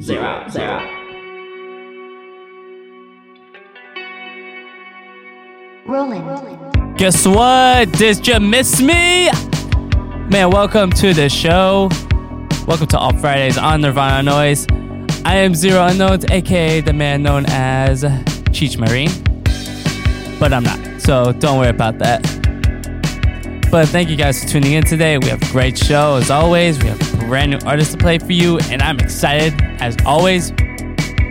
zero, zero. Rolling. Guess what? Did you miss me? Man, welcome to the show. Welcome to All Fridays on Nirvana Noize. I am Zero Unknowns, aka the man known as Cheech Marin. But I'm not, so don't worry about that. But thank you guys for tuning in today. We have a great show as always. We have brand new artists to play for you, and I'm excited as always.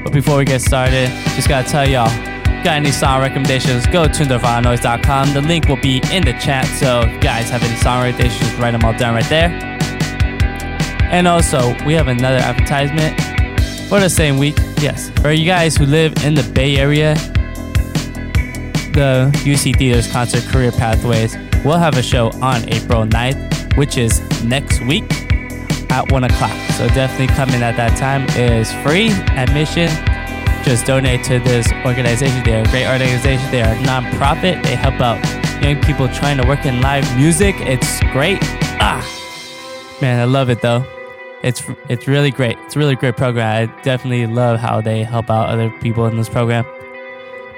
But before we get started, just gotta tell y'all, got any song recommendations, go to nirvananoize.com. The link will be in the chat, so if you guys have any song recommendations, write them all down right there. And also, we have another advertisement for the same week. Yes, for you guys who live in the Bay Area, the UC Theaters Concert Career Pathways will have a show on April 9th, which is next week at 1 o'clock. So definitely come in at that time. It is free admission. Just donate to this organization. They're a great organization. They are a nonprofit. They help out young people trying to work in live music. It's great. Ah, man, I love it though. It's it's really great. It's a really great program. I definitely love how they help out other people in this program.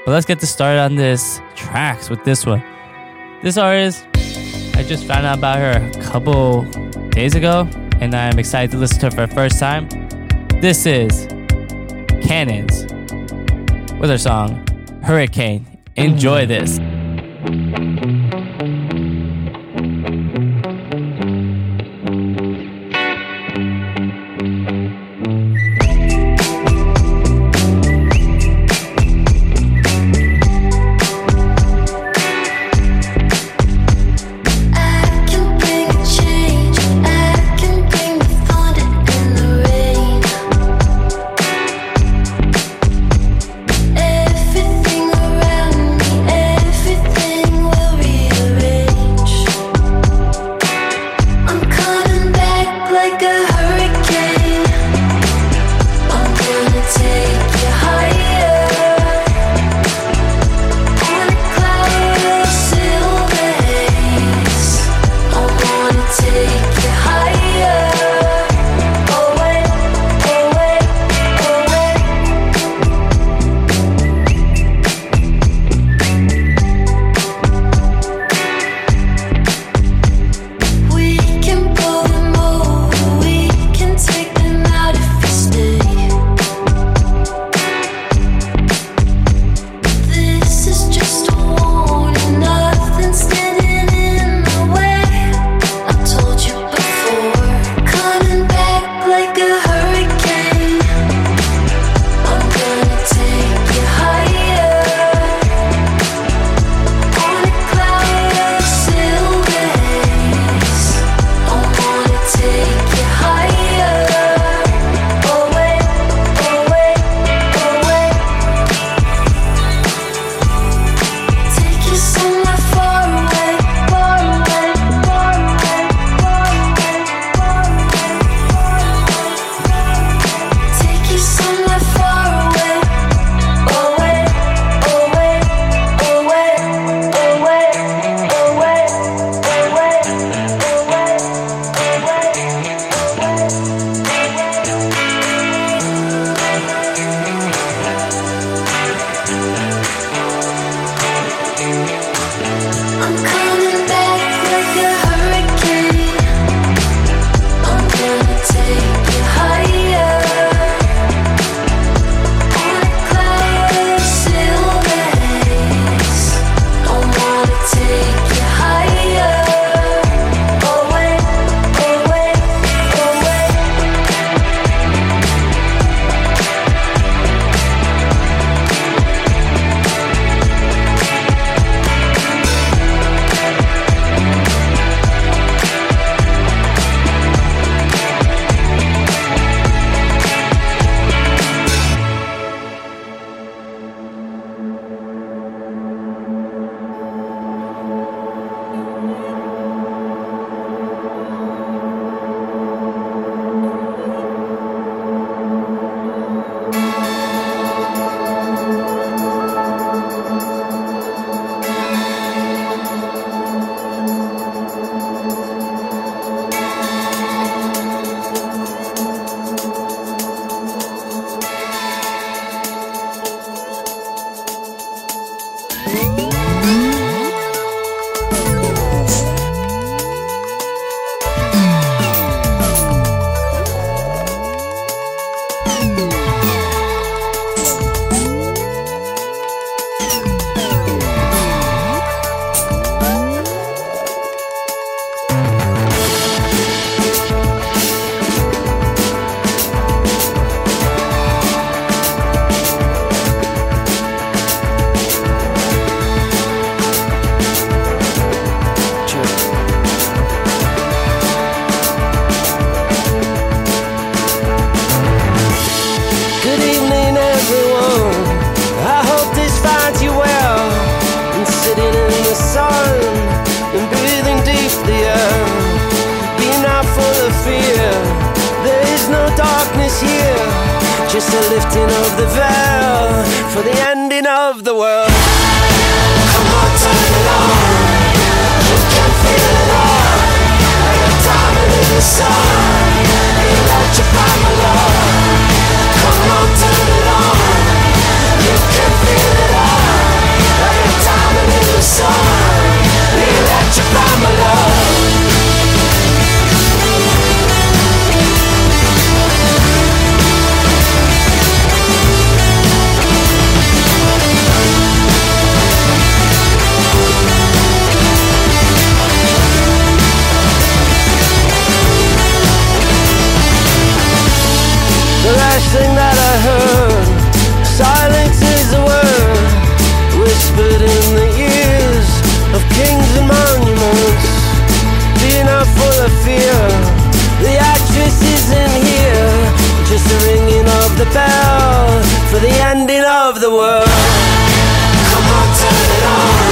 But let's get to start on this tracks with this one. This artist, I just found out about her a couple days ago, and I'm excited to listen to her for the first time. This is Cannons with her song Hurricane. Enjoy this. kiss the earth. Be not full of fear, there is no darkness here. Just a lifting of the veil for the ending of the world. Come on, turn it on. You can feel it all. Like a diamond in the sun. Electrify my love. Come on, turn it on. You can feel it all. Like a diamond in the sun you find my love fear. The actress isn't here, just the ringing of the bell for the ending of the world. Come on, turn it on.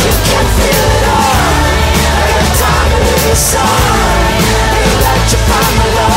You can feel it all. I got time in the song. Electrify my love.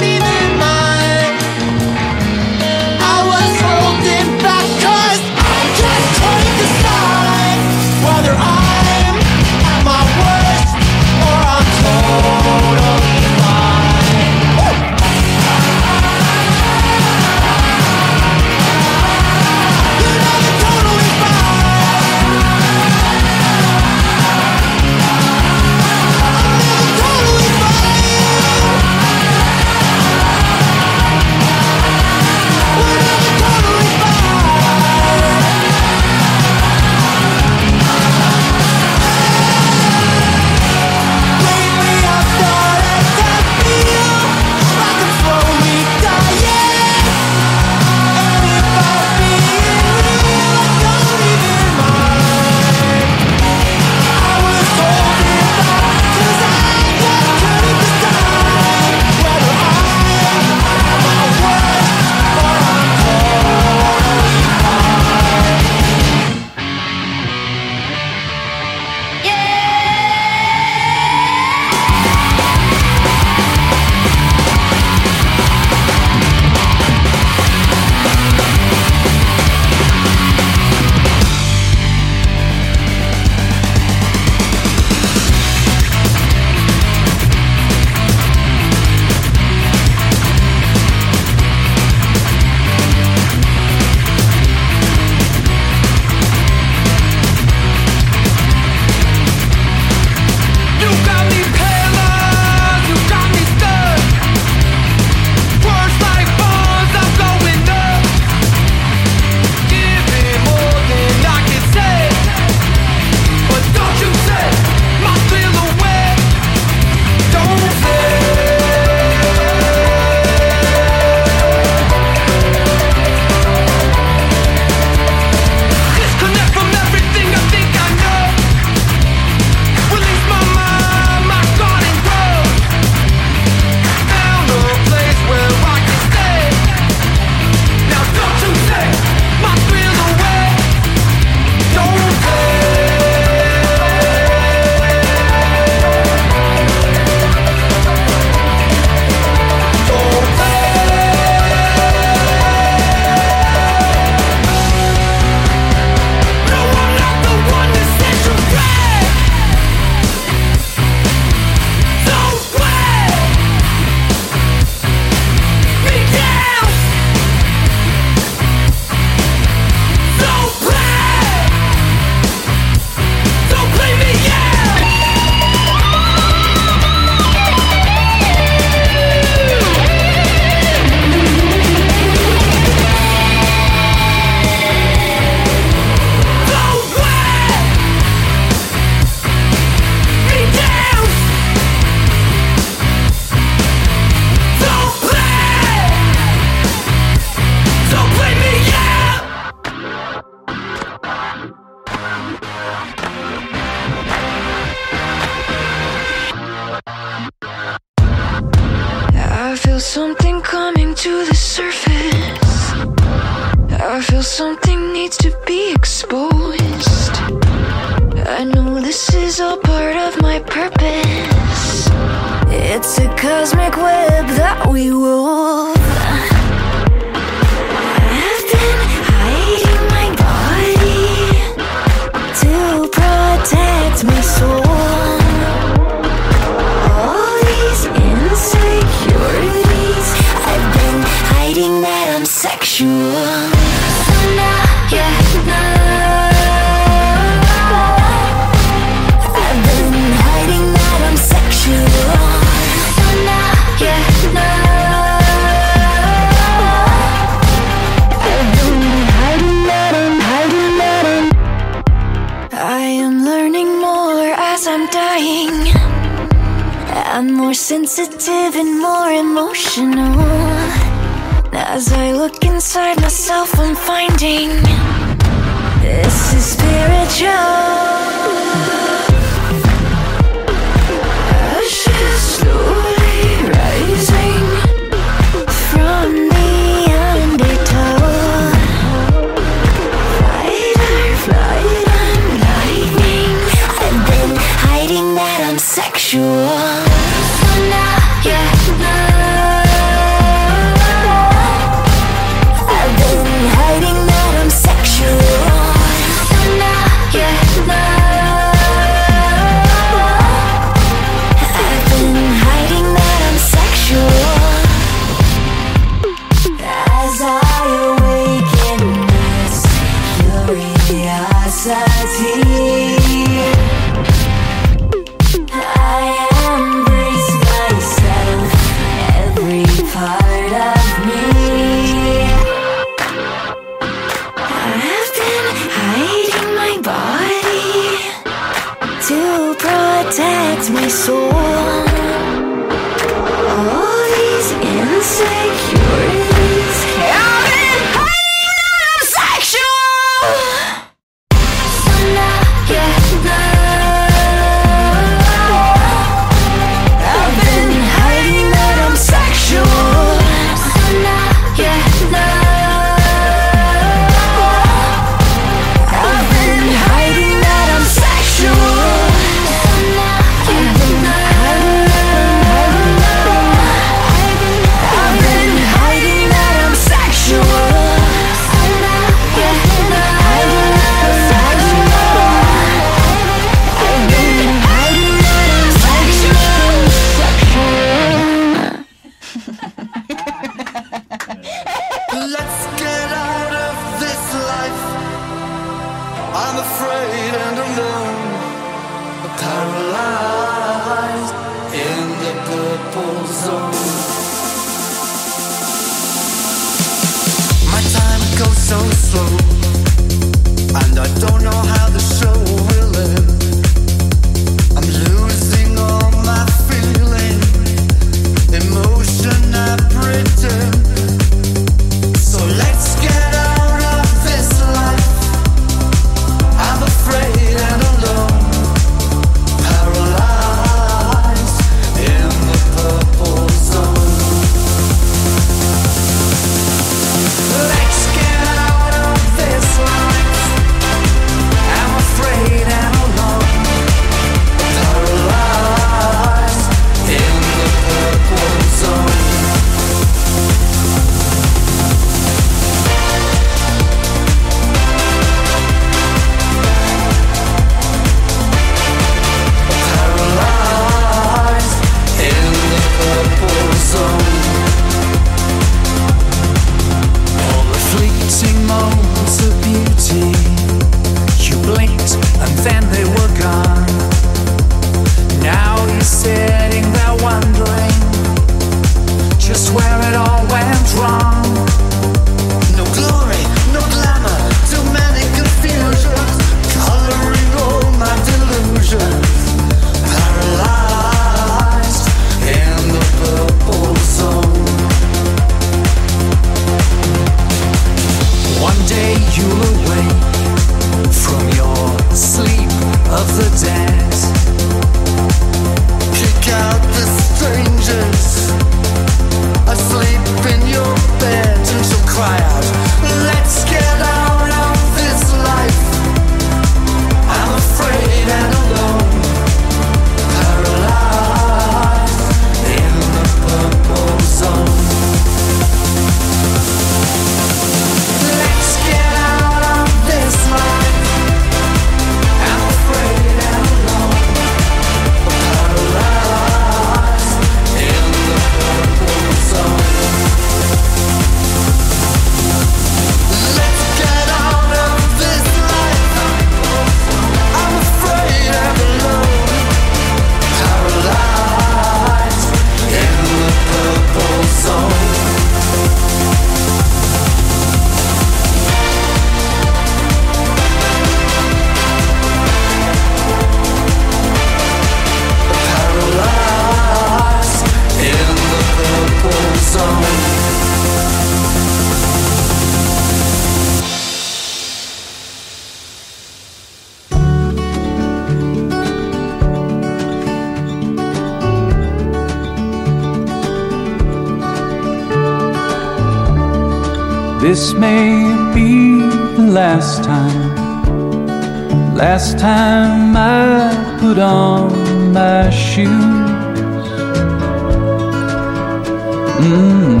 Mm.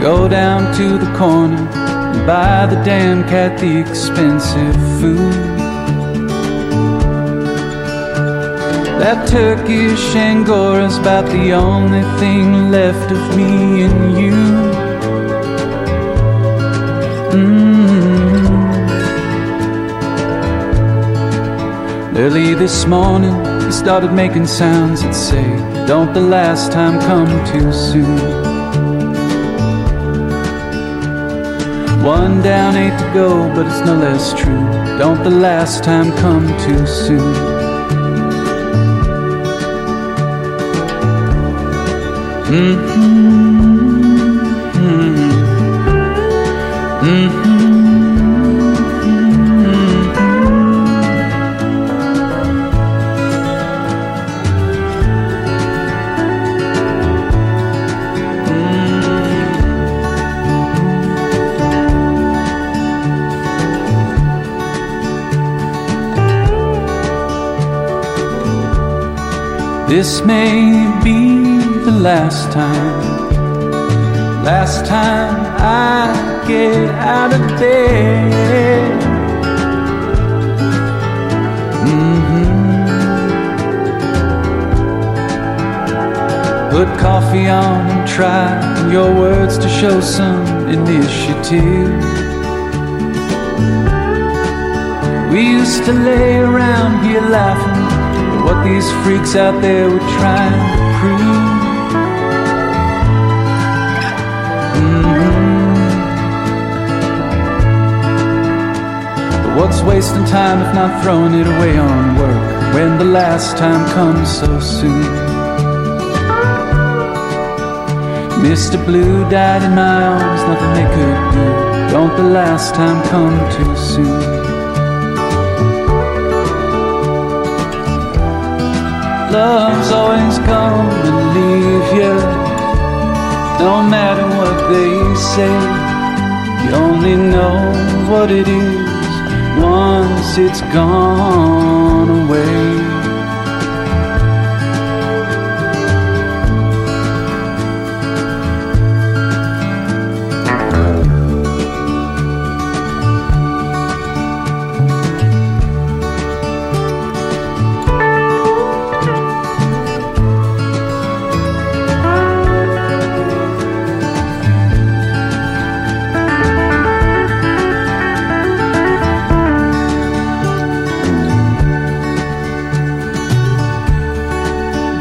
Go down to the corner and buy the damn cat the expensive food. That Turkish Angora's about the only thing left of me and you. Mm. Early this morning, started making sounds that say, Don't the last time come too soon. One down, eight to go, but it's no less true. Don't the last time come too soon. Mm-hmm. This may be the last time, last time I get out of bed. Mm-hmm. Put coffee on and try your words to show some initiative. We used to lay around here laughing these freaks out there were trying to prove. But what's wasting time if not throwing it away on work when the last time comes so soon? Mr. Blue died in my arms, nothing they could do. Don't the last time come too soon? Love's always and leave you, no matter what they say. You only know what it is once it's gone away.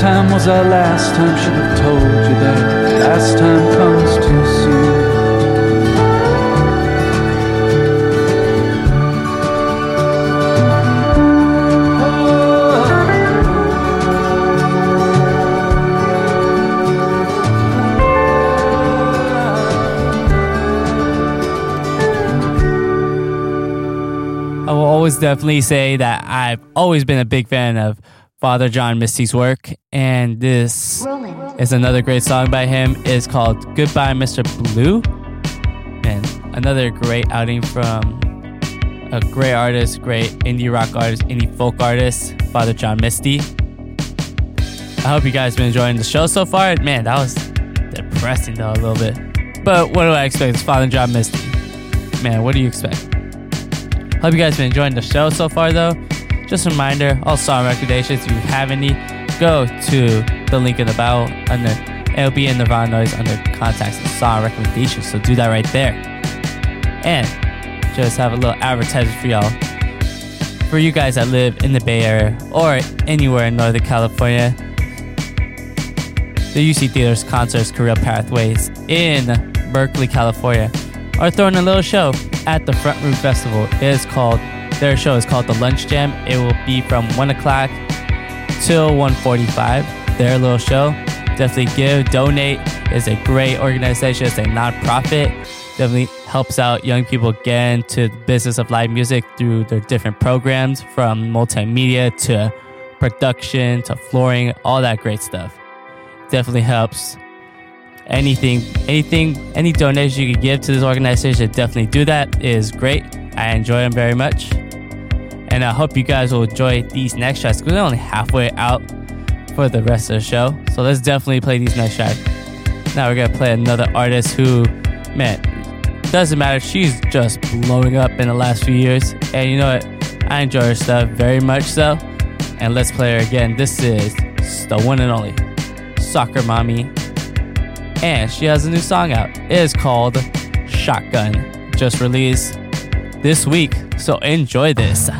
Time was our last time, should have told you that last time comes too soon. I will always definitely say that I've always been a big fan of Father John Misty's work, and this Roland. is another great song by him. It's called "Goodbye, Mr. Blue," and another great outing from a great artist, great indie rock artist, indie folk artist, Father John Misty. I hope you guys been enjoying the show so far. Man, that was depressing though a little bit. But what do I expect? It's Father John Misty. Man, what do you expect? Hope you guys been enjoying the show so far though. Just a reminder, all song recommendations, if you have any, go to the link in the bio under it'll be in Nirvana Noize under contacts and song recommendations. So do that right there. And just have a little advertisement for y'all. For you guys that live in the Bay Area or anywhere in Northern California, the UC Theaters Concerts Career Pathways in Berkeley, California are throwing a little show at the Front Room Festival. It is called their show is called the Lunch Jam. It will be from one o'clock till 1:45. Their little show. Definitely give, donate. It's a great organization. It's a nonprofit. Definitely helps out young people get into the business of live music through their different programs, from multimedia to production to flooring, all that great stuff. Definitely helps anything anything any donation you can give to this organization definitely do that it is great i enjoy them very much and i hope you guys will enjoy these next tracks because we're only halfway out for the rest of the show. So let's definitely play these next tracks now we're gonna play another artist who man doesn't matter. She's just blowing up in the last few years. And you know what? I enjoy her stuff very much so. And let's play her again. This is the one and only soccer mommy. And she has a new song out. It is called Shotgun, just released this week. So enjoy this.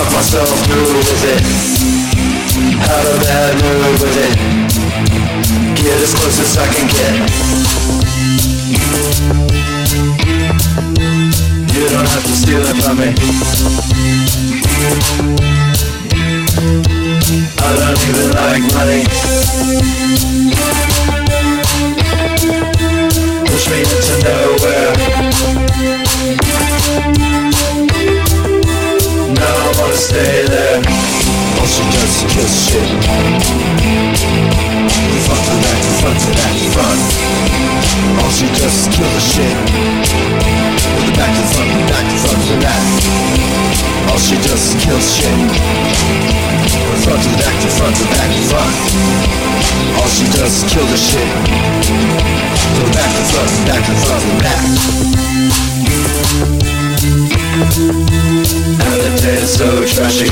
Talk myself through with it. Out of bad mood with it. Get as close as I can get. You don't have to steal it from me. I don't even like money. Push me into nowhere. Stay there. All she does is kill shit. Front to back, front to back, front. All she does is kill the shit. From the back to front, back to front to back. All she does is kill shit. Front to back to front to back front. All she does is kill the shit. From the back to front, back to front to back. And the is so trashy.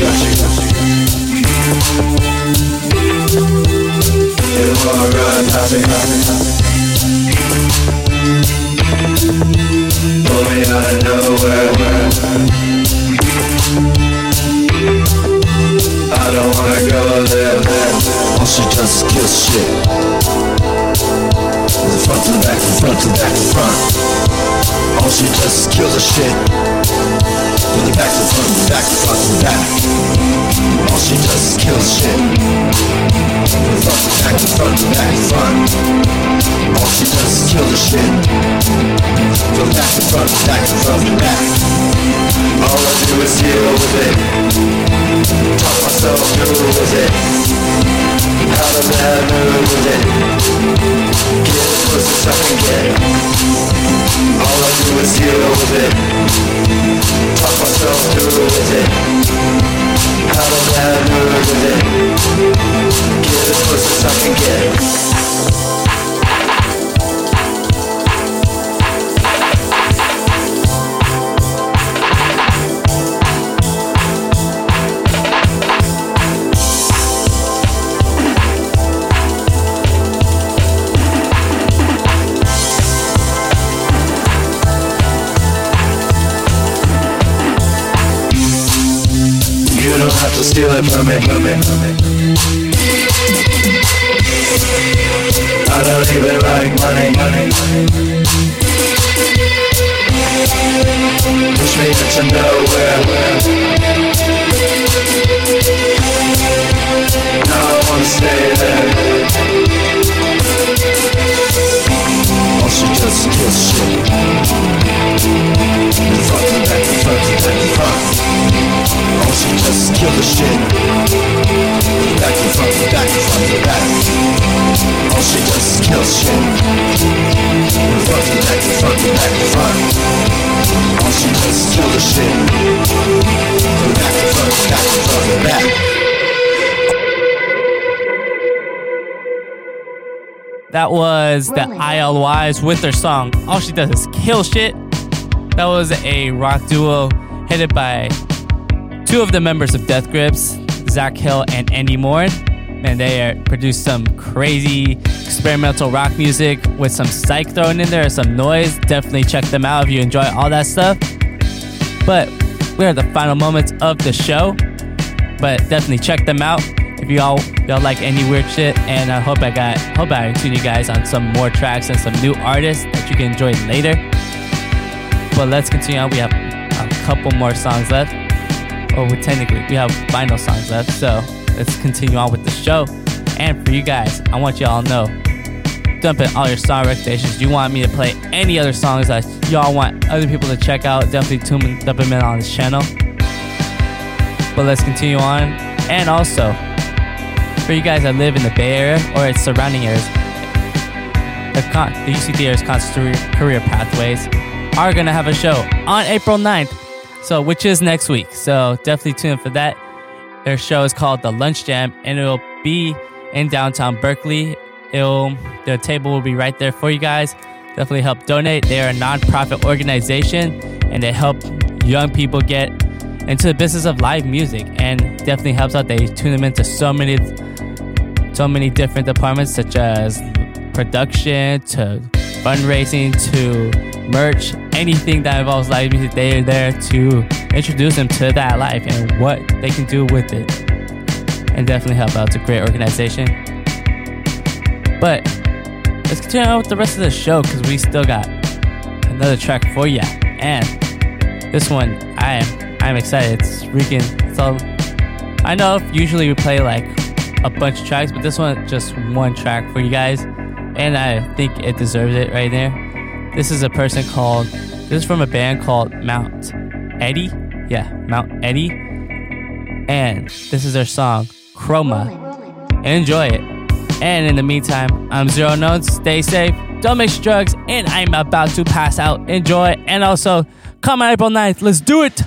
Will run past me. Pull me out of nowhere. I don't wanna go there. All she does is shit. Front to back, front to back front. All she does is kill the shit. From the back to front, the back to front the back. All she does is kill shit. From the back to front the back to front. All she does is kill the shit. From the back to front, the back to front the back. All I do is deal with it. Talk myself through with it. With it. Get I can get. All I do is deal with it. Talk myself through with it. Have to steal it from me. From me, from me. I don't even like money. money. Push kill the shit. Back to front, back to front back. All she does is kill shit. From front to back, to front back to front. All she does is kill the shit. Back to front, back to front back. That was the Rolling. ILYs with their song All She Does Is Kill Shit. That was a rock duo headed by two of the members of Death Grips, Zach Hill and Andy Moore. And they produced some crazy experimental rock music with some psych thrown in there, some noise. Definitely check them out if you enjoy all that stuff. But we're at the final moments of the show. But definitely check them out if y'all y'all like any weird shit. And I hope I got hope I tune you guys on some more tracks and some new artists that you can enjoy later. But let's continue on. We have a couple more songs left. Or we technically we have final songs left. So let's continue on with the show. And for you guys, I want y'all to know dump in all your song recommendations. You want me to play any other songs that y'all want other people to check out? Definitely tune in, dump them in on this channel. But let's continue on. And also, for you guys that live in the Bay Area or its surrounding areas, the, con- the UC Theater's Concert Career Pathways are going to have a show on April 9th, so which is next week. So definitely tune in for that. Their show is called The Lunch Jam, and it'll be in downtown Berkeley. It'll, the table will be right there for you guys. Definitely help donate. They are a nonprofit organization and they help young people get into the business of live music and definitely helps out. They tune them into so many so many different departments such as production to fundraising to merch, anything that involves live music, they are there to introduce them to that life and what they can do with it. And definitely help out. to create organization. But let's continue on with the rest of the show because we still got another track for you. And this one, I am I'm excited. It's freaking so. I know usually we play like a bunch of tracks, but this one just one track for you guys. And I think it deserves it right there. This is a person called this is from a band called Mount Eddy. Yeah, Mount Eddy. And this is their song, Chroma. Enjoy it. And in the meantime, I'm Zero Notes. Stay safe. Don't mix drugs. And I'm about to pass out. Enjoy. And also, come on April 9th. Let's do it.